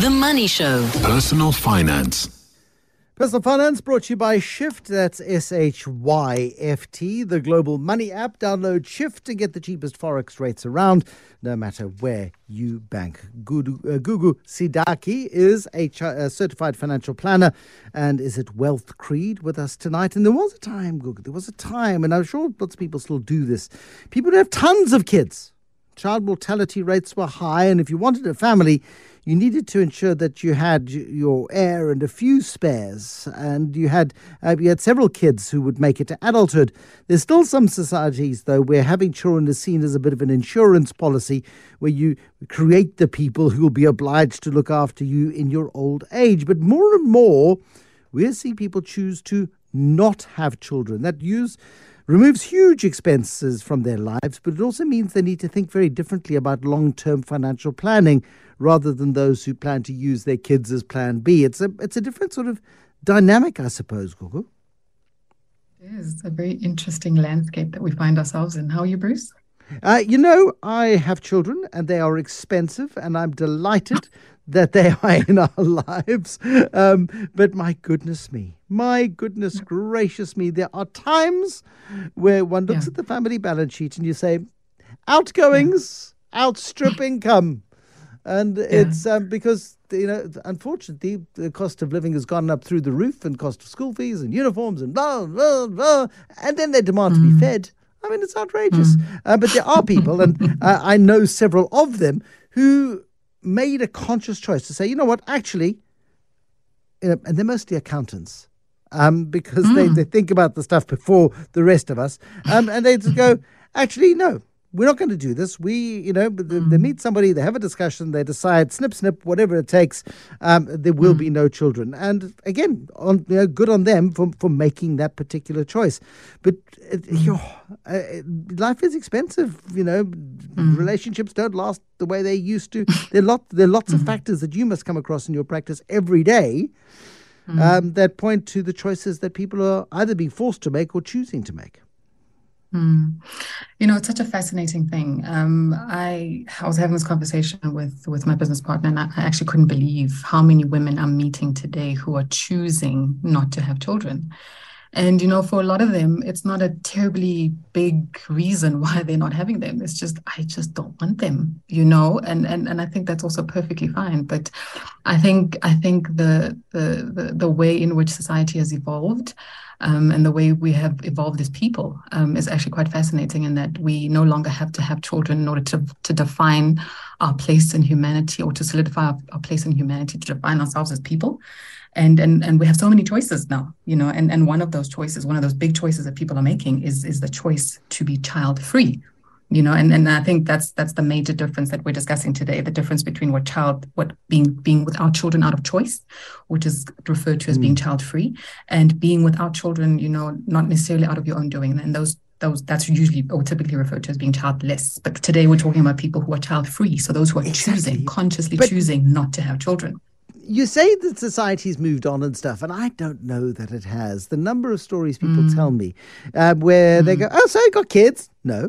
The Money Show. Personal finance. Personal Finance brought to you by Shyft. That's S H Y F T, the global money app. Download Shyft to get the cheapest forex rates around, no matter where you bank. Gugu, uh, Gugu Sidaki is a, ch- a certified financial planner and is at Wealth Creed with us tonight. And there was a time, Gugu, there was a time, and I'm sure lots of people still do this. People have tons of kids. Child mortality rates were high, and if you wanted a family, you needed to ensure that you had your heir and a few spares, and you had uh, you had several kids who would make it to adulthood. There's still some societies though where having children is seen as a bit of an insurance policy, where you create the people who will be obliged to look after you in your old age. But more and more, we're seeing people choose to not have children. That use removes huge expenses from their lives, but it also means they need to think very differently about long term financial planning rather than those who plan to use their kids as plan B. It's a, it's a different sort of dynamic, I suppose, Gugu. It is a very interesting landscape that we find ourselves in. How are you, Bruce? Uh, you know, I have children and they are expensive, and I'm delighted that they are in our lives. Um, but my goodness me, my goodness gracious me, there are times where one looks Yeah. at the family balance sheet and you say, outgoings outstrip income. And it's um, because, you know, unfortunately, the cost of living has gone up through the roof and cost of school fees and uniforms and blah, blah, blah. And then they demand to be fed. I mean, it's outrageous. Uh, but there are people, and uh, I know several of them, who made a conscious choice to say, you know what, actually, you know, and they're mostly accountants. Um, because they, they think about the stuff before the rest of us. Um, and they just go, actually, no, we're not going to do this. We, you know, they, they mm. meet somebody, they have a discussion, they decide, snip, snip, whatever it takes, um, there will be mm. no children. And again, on, you know, good on them for, for making that particular choice. But it, yo, uh, life is expensive, you know, relationships don't last the way they used to. There are, lot, there are lots of factors that you must come across in your practice every day um, that point to the choices that people are either being forced to make or choosing to make. Mm. You know, it's such a fascinating thing. Um, I I was having this conversation with with my business partner, and I, I actually couldn't believe how many women I'm meeting today who are choosing not to have children. And you know, for a lot of them, it's not a terribly big reason why they're not having them. It's just I just don't want them, you know. And and and I think that's also perfectly fine. But I think I think the the the, the way in which society has evolved. Um, and the way we have evolved as people um, is actually quite fascinating in that we no longer have to have children in order to, to define our place in humanity or to solidify our, our place in humanity, to define ourselves as people. And, and and we have so many choices now, you know, and, and one of those choices, one of those big choices that people are making is is the choice to be child free, you know, and, and I think that's that's the major difference that we're discussing today, the difference between what child what being being without children out of choice, which is referred to as being hmm. child free, and being without children, you know, not necessarily out of your own doing. And those those that's usually or typically referred to as being childless. But today we're talking about people who are child free. So those who are Exactly. choosing, consciously But- choosing not to have children. You say that society's moved on and stuff, and I don't know that it has. The number of stories people mm. tell me uh, where they mm. go, "Oh, so you got kids?" No,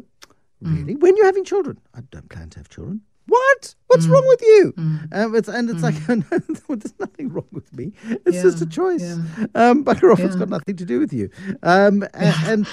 mm. really. When you're having children, I don't plan to have children. What? What's wrong with you? Um, it's, and it's like, no, there's nothing wrong with me. It's just a choice. yeah. Um, bugger off. It's Yeah. got nothing to do with you. Um, and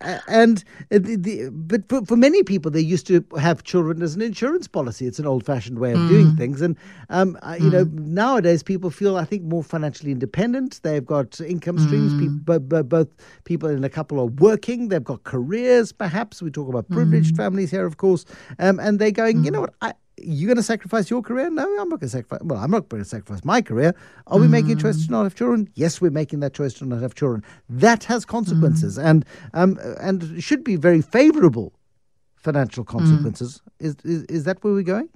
and, and the, the, but for, for many people, they used to have children as an insurance policy. It's an old-fashioned way of doing things. And um, uh, you know, nowadays people feel, I think, more financially independent. They've got income streams. People, bo- both people in a couple are working. They've got careers. Perhaps we talk about privileged families here, of course. Um, and they're going, you know what? I, you're going to sacrifice your career? No, I'm not going to sacrifice. Well, I'm not going to sacrifice my career. Are we making a choice to mm. not have children? Yes, we're making that choice to not have children. That has consequences, mm. and um, and should be very favourable financial consequences. Mm. Is, is is that where we're going?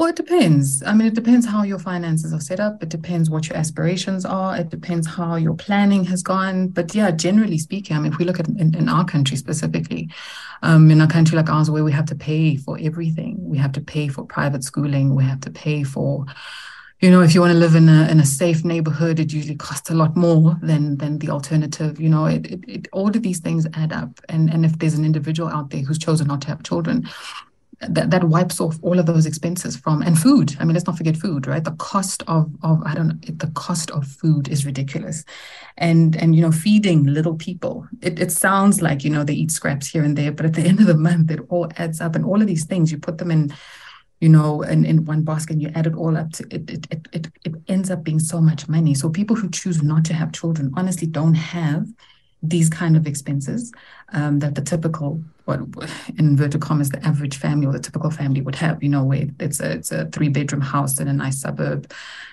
Well, it depends. I mean, it depends how your finances are set up. It depends what your aspirations are. It depends how your planning has gone. But yeah, generally speaking, I mean, if we look at in, in our country specifically, um, in a country like ours where we have to pay for everything, we have to pay for private schooling, we have to pay for, you know, if you want to live in a in a safe neighborhood, it usually costs a lot more than than the alternative. You know, it, it, it all of these things add up. And and if there's an individual out there who's chosen not to have children, that, that wipes off all of those expenses from and food. I mean, let's not forget food, right? The cost of of I don't know, the cost of food is ridiculous, and and you know, feeding little people. It it sounds like you know they eat scraps here and there, but at the end of the month, it all adds up, and all of these things you put them in you know, in, in one basket and you add it all up to it, it, it, it, it ends up being so much money. So people who choose not to have children honestly don't have these kind of expenses um, that the typical what in inverted commas the average family or the typical family would have. You know where it's a it's a three bedroom house in a nice suburb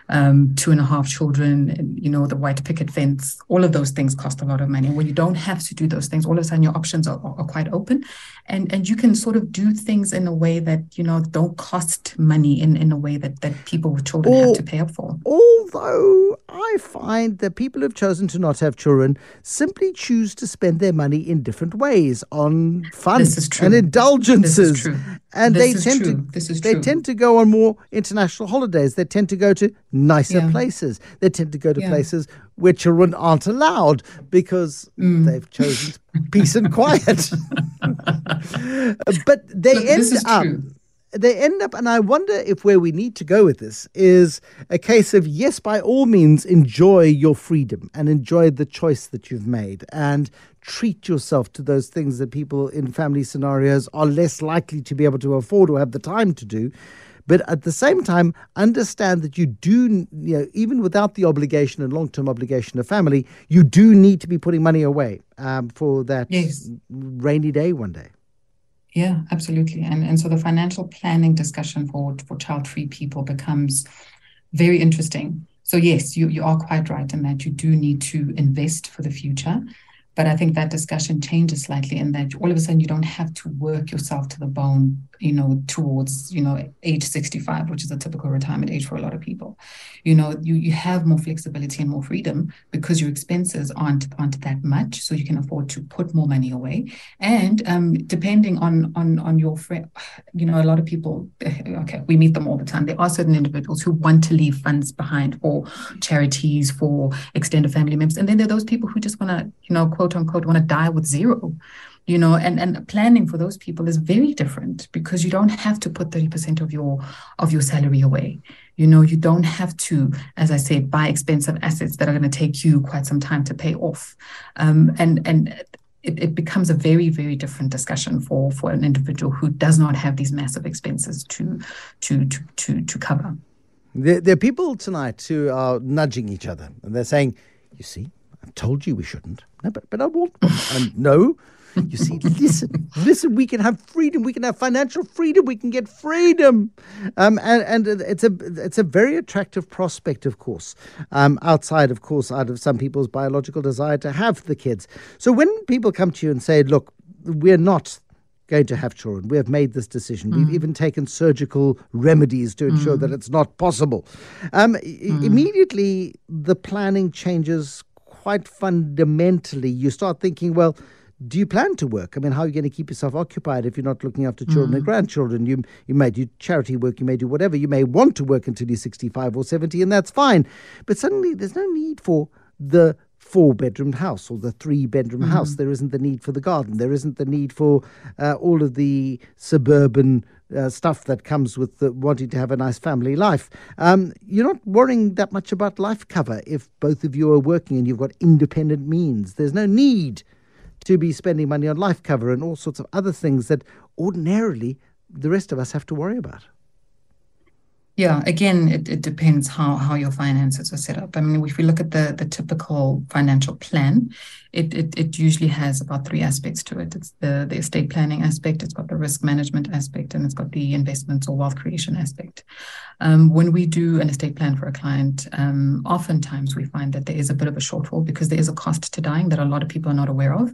um, two and a half children and, you know the white picket fence. All of those things cost a lot of money. When you don't have to do those things all of a sudden your options are, are quite open. And and you can sort of do things in a way that you know don't cost money in in a way that that people with children or, have to pay up for. although i find that people who've chosen to not have children simply choose to spend their money in different ways on fun and indulgences. And this they tend true. to this is they true. tend to go on more international holidays. They tend to go to nicer Yeah. places. They tend to go to Yeah. places where children aren't allowed because Mm. they've chosen peace and quiet. but they Look, end up true. They end up, and I wonder if where we need to go with this is a case of yes, by all means, enjoy your freedom and enjoy the choice that you've made and treat yourself to those things that people in family scenarios are less likely to be able to afford or have the time to do. But at the same time, understand that you do, you know, even without the obligation and long term obligation of family, you do need to be putting money away um, for that Yes. rainy day one day. Yeah, absolutely. And and so the financial planning discussion for for child-free people becomes very interesting. So yes, you you are quite right in that you do need to invest for the future. But I think that discussion changes slightly in that all of a sudden you don't have to work yourself to the bone, you know, towards, you know, age 65, which is a typical retirement age for a lot of people. You know, you you have more flexibility and more freedom because your expenses aren't aren't that much. So you can afford to put more money away. And um, depending on on on your friend, you know, a lot of people, okay, we meet them all the time. There are certain individuals who want to leave funds behind for charities, for extended family members, and then there are those people who just want to, you know, quote unquote, want to die with zero. You know, and and planning for those people is very different because you don't have to put thirty percent of your of your salary away. You know, you don't have to, as I said buy expensive assets that are going to take you quite some time to pay off. Um, and and it, it becomes a very, very different discussion for for an individual who does not have these massive expenses to to to to, to cover. There, there are people tonight who are nudging each other and they're saying, You see, I've told you we shouldn't. No, but, but I one. and no, you see, listen, listen, we can have freedom. We can have financial freedom. We can get freedom. Um, and, and it's a it's a very attractive prospect, of course, um, outside, of course, out of some people's biological desire to have the kids. So when people come to you and say, look, we're not going to have children. We have made this decision. We've even taken surgical remedies to ensure that it's not possible. Um, i- Immediately, the planning changes quite fundamentally. You start thinking, well, do you plan to work? I mean, how are you going to keep yourself occupied if you're not looking after children and grandchildren? You you may do charity work, you may do whatever. You may want to work until you're 65 or 70, and that's fine. But suddenly, there's no need for the four bedroom house or the three bedroom house. There isn't the need for the garden. There isn't the need for uh, all of the suburban uh, stuff that comes with the, wanting to have a nice family life. Um, you're not worrying that much about life cover if both of you are working and you've got independent means. There's no need to be spending money on life cover and all sorts of other things that ordinarily the rest of us have to worry about. Yeah, again, it, it depends how, how your finances are set up. I mean, if we look at the, the typical financial plan, it, it, it usually has about three aspects to it. It's the, the estate planning aspect, it's got the risk management aspect, and it's got the investments or wealth creation aspect. Um, when we do an estate plan for a client, um, oftentimes we find that there is a bit of a shortfall because there is a cost to dying that a lot of people are not aware of.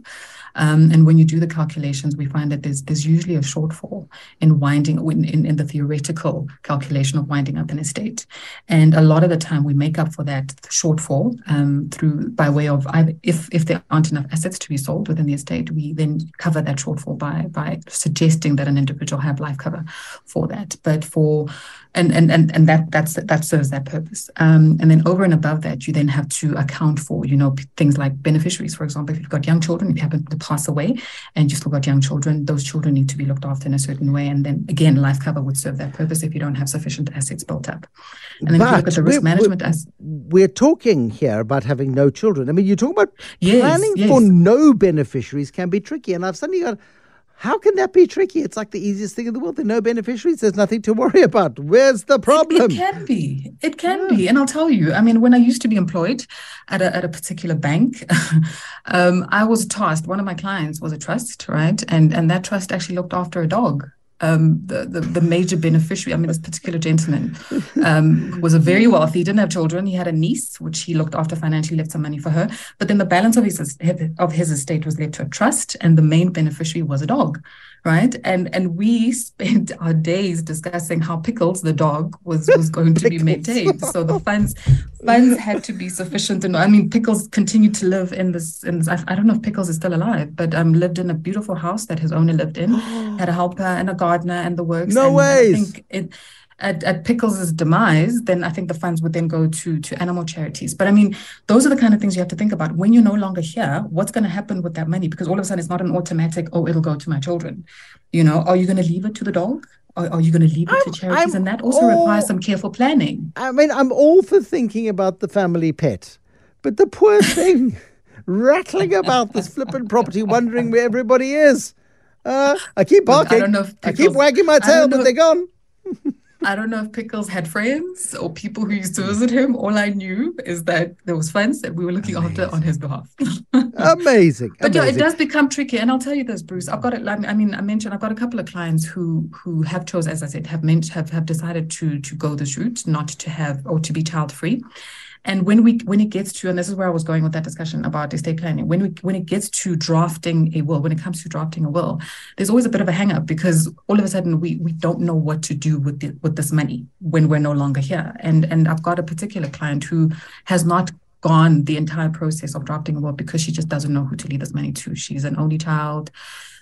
Um, and when you do the calculations, we find that there's there's usually a shortfall in winding in, in, in the theoretical calculation of winding up an estate. And a lot of the time we make up for that shortfall um, through by way of either if if there aren't enough assets to be sold within the estate, we then cover that shortfall by by suggesting that an individual have life cover for that. But for and and and, and that that's that serves that purpose. Um, and then over and above that, you then have to account for you know things like beneficiaries. For example, if you've got young children, if you happen to pass away and you still got young children, those children need to be looked after in a certain way. And then again, life cover would serve that purpose if you don't have sufficient assets built up. And then but if you look at the risk we're, management we're, as we're talking here about having no children. I mean, you talk about yes, planning yes. for no beneficiaries can be tricky, and I've suddenly got. How can that be tricky? It's like the easiest thing in the world. There are no beneficiaries. There's nothing to worry about. Where's the problem? It, it can be. It can yeah. be. And I'll tell you, I mean, when I used to be employed at a, at a particular bank, um, I was tasked, one of my clients was a trust, right? And, and that trust actually looked after a dog. Um, the, the, the major beneficiary. I mean, this particular gentleman um, was a very wealthy. He didn't have children. He had a niece, which he looked after financially, left some money for her. But then the balance of his of his estate was left to a trust, and the main beneficiary was a dog right? And and we spent our days discussing how Pickles, the dog, was was going to be maintained. So the funds funds had to be sufficient. And I mean, Pickles continued to live in this. In this, I, I don't know if Pickles is still alive, but um, lived in a beautiful house that his owner lived in. had a helper and a gardener and the works. No and ways. I think it at, at Pickles' demise, then I think the funds would then go to to animal charities. But I mean, those are the kind of things you have to think about. When you're no longer here, what's going to happen with that money? Because all of a sudden, it's not an automatic. Oh, it'll go to my children. You know, are you going to leave it to the dog? Or are you going to leave it I'm, to charities? I'm and that also all, requires some careful planning. I mean, I'm all for thinking about the family pet, but the poor thing rattling about this flippant property, wondering where everybody is. Uh, I keep barking. I, don't know if I keep wagging my tail, but they're gone. I don't know if Pickles had friends or people who used to visit him. All I knew is that there was funds that we were looking Amazing. after on his behalf. Amazing. But Amazing. yeah, it does become tricky. And I'll tell you this, Bruce. I've got it. I mean, I mentioned I've got a couple of clients who who have chose, as I said, have meant have have decided to to go this route, not to have or to be child free. And when we when it gets to, and this is where I was going with that discussion about estate planning, when we when it gets to drafting a will, when it comes to drafting a will, there's always a bit of a hang up because all of a sudden we we don't know what to do with the, with this money when we're no longer here. And and I've got a particular client who has not gone the entire process of drafting a will because she just doesn't know who to leave this money to. She's an only child.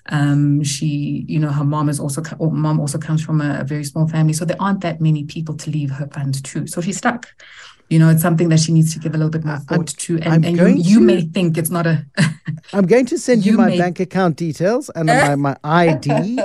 Um, she, you know, her mom is also mom also comes from a, a very small family, so there aren't that many people to leave her funds to. So she's stuck you know it's something that she needs to give a little bit more thought I'm, to. And, and you, you to, may think it's not a i'm going to send you, you my may... bank account details and my, my id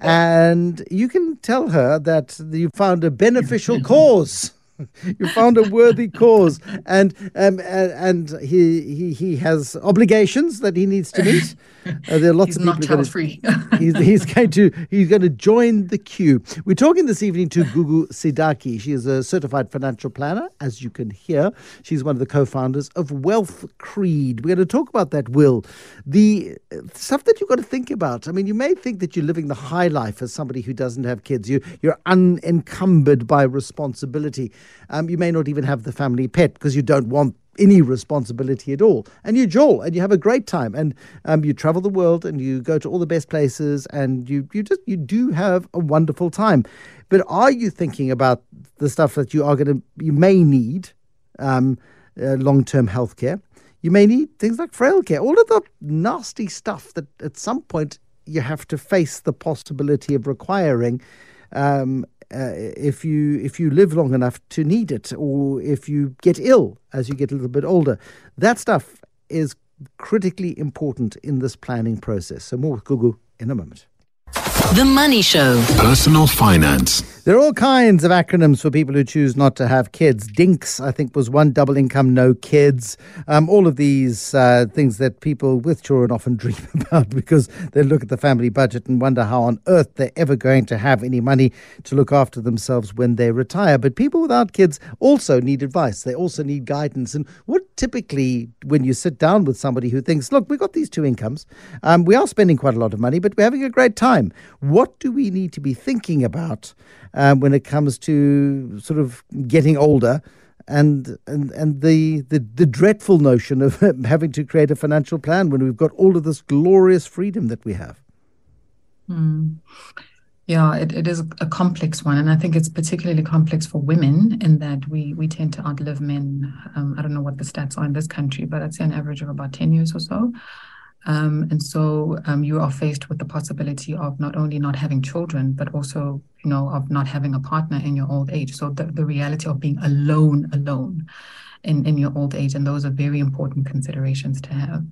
and you can tell her that you found a beneficial cause you found a worthy cause, and um, and, and he, he he has obligations that he needs to meet. Uh, there are lots he's of people. Not free. he's, he's going to he's going to join the queue. We're talking this evening to Gugu Sidaki. She is a certified financial planner, as you can hear. She's one of the co-founders of Wealth Creed. We're going to talk about that will, the stuff that you've got to think about. I mean, you may think that you're living the high life as somebody who doesn't have kids. You you're unencumbered by responsibility. Um, you may not even have the family pet because you don't want any responsibility at all. And you jaw and you have a great time and um, you travel the world and you go to all the best places and you, you just you do have a wonderful time. But are you thinking about the stuff that you are going to you may need um, uh, long term health care? You may need things like frail care, all of the nasty stuff that at some point you have to face the possibility of requiring um, uh, if you if you live long enough to need it, or if you get ill as you get a little bit older, that stuff is critically important in this planning process. So more with Gugu in a moment. The Money Show. Personal finance. There are all kinds of acronyms for people who choose not to have kids. DINKS, I think, was one double income, no kids. Um, all of these uh, things that people with children often dream about because they look at the family budget and wonder how on earth they're ever going to have any money to look after themselves when they retire. But people without kids also need advice. They also need guidance. And what typically, when you sit down with somebody who thinks, look, we've got these two incomes, um, we are spending quite a lot of money, but we're having a great time. What do we need to be thinking about um, when it comes to sort of getting older? and and and the, the the dreadful notion of having to create a financial plan when we've got all of this glorious freedom that we have. Hmm. Yeah, it, it is a complex one. And I think it's particularly complex for women in that we we tend to outlive men. Um, I don't know what the stats are in this country, but I'd say an average of about 10 years or so. Um, and so um, you are faced with the possibility of not only not having children, but also, you know, of not having a partner in your old age. So the, the reality of being alone, alone in, in your old age. And those are very important considerations to have.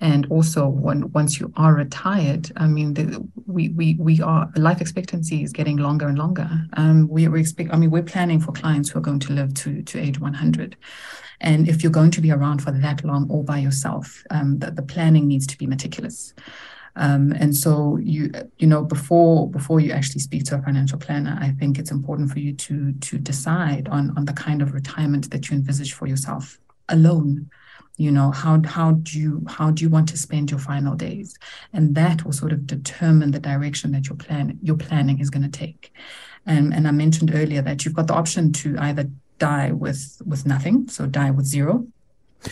And also, when once you are retired, I mean, the, we we we are life expectancy is getting longer and longer. Um, we we expect. I mean, we're planning for clients who are going to live to to age 100. And if you're going to be around for that long all by yourself, um, the, the planning needs to be meticulous. Um, and so you you know before before you actually speak to a financial planner, I think it's important for you to to decide on on the kind of retirement that you envisage for yourself alone. You know how how do you how do you want to spend your final days, and that will sort of determine the direction that your plan your planning is going to take. And and I mentioned earlier that you've got the option to either die with with nothing, so die with zero,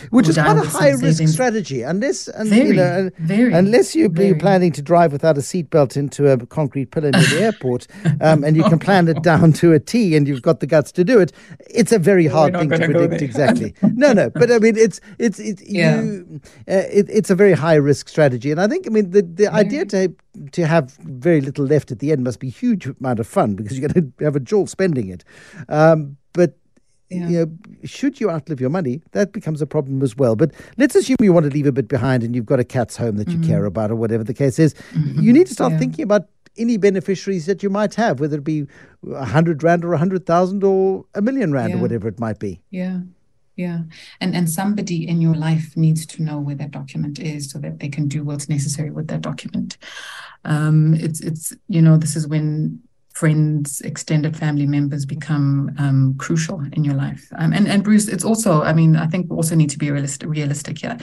which is quite a high risk strategy, unless and, very, you know, very, unless you're very. planning to drive without a seatbelt into a concrete pillar near the airport, um, and you can plan it down to a T, and you've got the guts to do it. It's a very hard thing to predict exactly. no, no, but I mean, it's it's it's yeah. you, uh, it, it's a very high risk strategy, and I think I mean the the idea to to have very little left at the end must be a huge amount of fun because you're going to have a jolt spending it. Um, but yeah. you know, should you outlive your money, that becomes a problem as well. But let's assume you want to leave a bit behind and you've got a cat's home that you mm-hmm. care about or whatever the case is. Mm-hmm. You need to start yeah. thinking about any beneficiaries that you might have, whether it be a hundred rand or a hundred thousand or a million rand yeah. or whatever it might be. Yeah. Yeah. And and somebody in your life needs to know where that document is so that they can do what's necessary with that document. Um, it's it's you know, this is when friends, extended family members become um, crucial in your life. Um, and and Bruce, it's also, I mean, I think we also need to be realistic, realistic here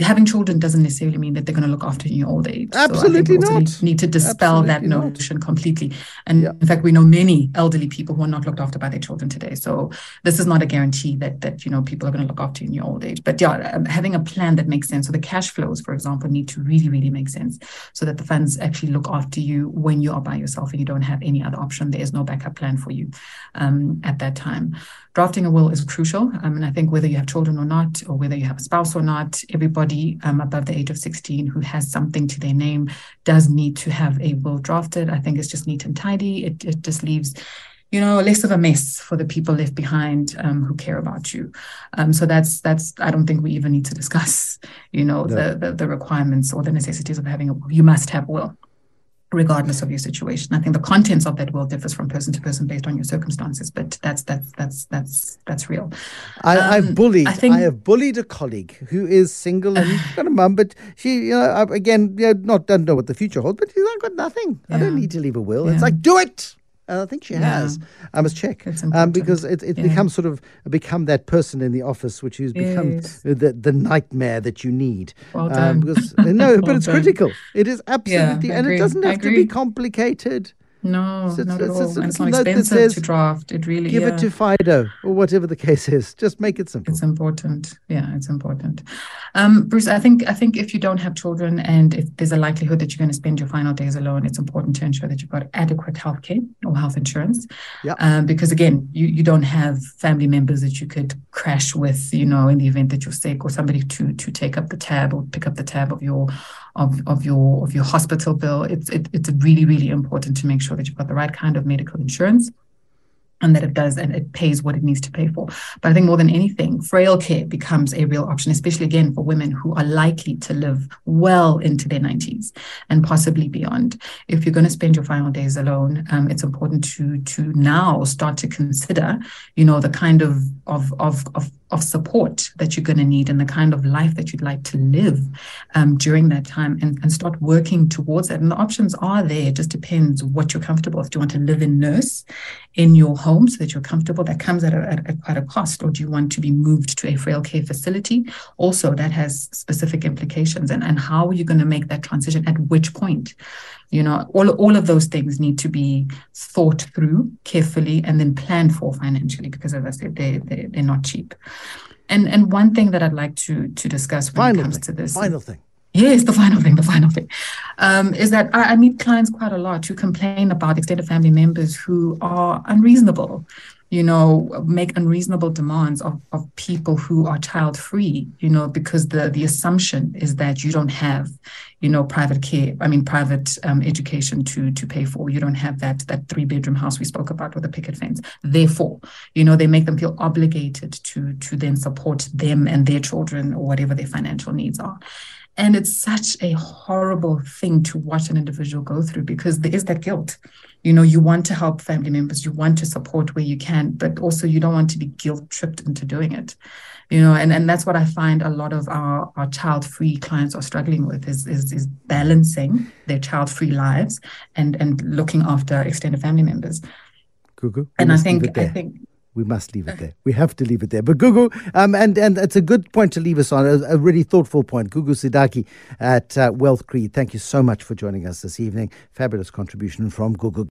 having children doesn't necessarily mean that they're going to look after you in your old age. Absolutely so not. Need, need, to dispel Absolutely that notion not. completely. And yeah. in fact, we know many elderly people who are not looked after by their children today. So this is not a guarantee that that you know people are going to look after you in your old age. But yeah, um, having a plan that makes sense. So the cash flows, for example, need to really really make sense, so that the funds actually look after you when you are by yourself and you don't have any other option. There is no backup plan for you um, at that time drafting a will is crucial. Um, mean, I think whether you have children or not, or whether you have a spouse or not, everybody um, above the age of 16 who has something to their name does need to have a will drafted. I think it's just neat and tidy. It, it just leaves you know less of a mess for the people left behind um, who care about you um, so that's that's i don't think we even need to discuss you know no. the, the, the requirements or the necessities of having a you must have a will regardless of your situation. I think the contents of that will differs from person to person based on your circumstances, but that's that's that's that's that's real. I, um, I've bullied. I, think, I have bullied a colleague who is single and got a mum, but she, you know, again, you know, not don't know what the future holds, but she's like, got nothing. Yeah. I don't need to leave a will. Yeah. It's like do it. Uh, I think she yeah. has. I must check um, because it, it yeah. becomes sort of become that person in the office which has become yes. the the nightmare that you need. Well um, because, no, well but it's done. critical. It is absolutely, yeah, and it doesn't have to be complicated. No, so not at all. It's, it's not expensive says, to draft. It really give yeah. it to Fido or whatever the case is. Just make it simple. It's important. Yeah, it's important. Um, Bruce, I think I think if you don't have children and if there's a likelihood that you're going to spend your final days alone, it's important to ensure that you've got adequate health care or health insurance. Yeah. Um, because again, you you don't have family members that you could crash with, you know, in the event that you're sick or somebody to to take up the tab or pick up the tab of your of, of your of your hospital bill. It's it, it's really really important to make sure that you've got the right kind of medical insurance and that it does and it pays what it needs to pay for. But I think more than anything, frail care becomes a real option, especially again for women who are likely to live well into their 90s and possibly beyond. If you're going to spend your final days alone, um, it's important to to now start to consider, you know, the kind of of of, of of support that you're going to need and the kind of life that you'd like to live um, during that time and, and start working towards that. And the options are there. It just depends what you're comfortable with. Do you want to live in nurse in your home so that you're comfortable? That comes at, a, at, at quite a cost. Or do you want to be moved to a frail care facility? Also, that has specific implications. And, and how are you going to make that transition? At which point? You know, all, all of those things need to be thought through carefully and then planned for financially because, as I said, they, they, they're not cheap. And and one thing that I'd like to to discuss when final it comes thing, to this. Final thing. Yes, the final thing, the final thing um, is that I, I, meet clients quite a lot who complain about extended family members who are unreasonable, you know, make unreasonable demands of, of people who are child free, you know, because the, the assumption is that you don't have, you know, private care, I mean, private um, education to, to pay for. You don't have that, that three bedroom house we spoke about with a picket fence. Therefore, you know, they make them feel obligated to, to then support them and their children or whatever their financial needs are. And it's such a horrible thing to watch an individual go through because there is that guilt you know you want to help family members you want to support where you can but also you don't want to be guilt tripped into doing it you know and, and that's what i find a lot of our, our child free clients are struggling with is, is is balancing their child free lives and and looking after extended family members Gugu. and i think i think we must leave it there. We have to leave it there. But Gugu, um, and, and it's a good point to leave us on, a, a really thoughtful point. Gugu Sidaki at uh, Wealth Creed, thank you so much for joining us this evening. Fabulous contribution from Gugu.